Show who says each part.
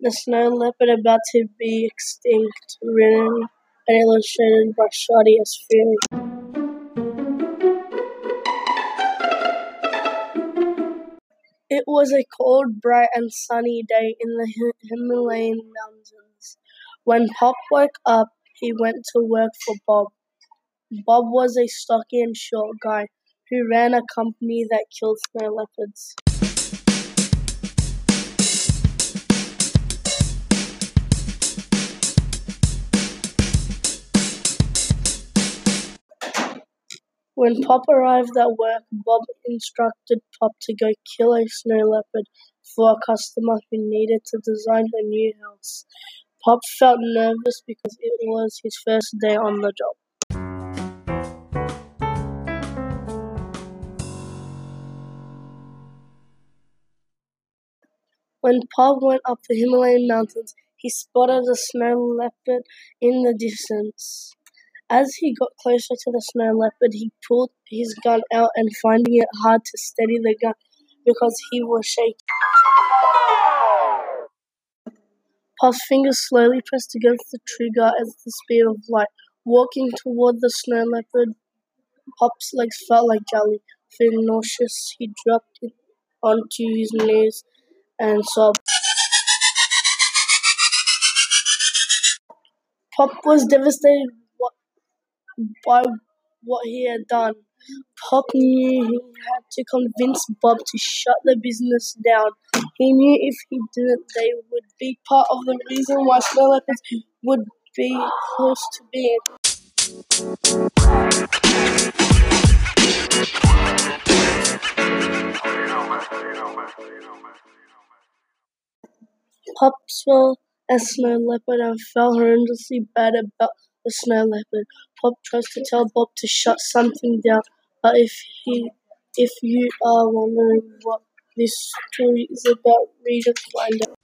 Speaker 1: The Snow Leopard About to Be Extinct, written and illustrated by Shadi S. Fury. It was a cold, bright and sunny day in the Himalayan mountains. When Pop woke up, he went to work for Bob. Bob was a stocky and short guy who ran a company that killed snow leopards. When Pop arrived at work, Bob instructed Pop to go kill a snow leopard for a customer who needed to design her new house. Pop felt nervous because it was his first day on the job. When Pop went up the Himalayan mountains, he spotted a snow leopard in the distance. As he got closer to the snow leopard, he pulled his gun out and finding it hard to steady the gun because he was shaking. Pop's fingers slowly pressed against the trigger at the speed of light. Walking toward the snow leopard, Pop's legs felt like jelly. Feeling nauseous, he dropped it onto his knees and sobbed. Pop was devastated by what he had done. Pop knew he had to convince Bob to shut the business down. He knew if he didn't, they would be part of the reason why snow leopards would be close to being. Pop saw snow leopard and felt horrendously bad about the snow leopard. Pop tries to tell Bob to shut something down, but if he if you are wondering what this story is about, read and find out.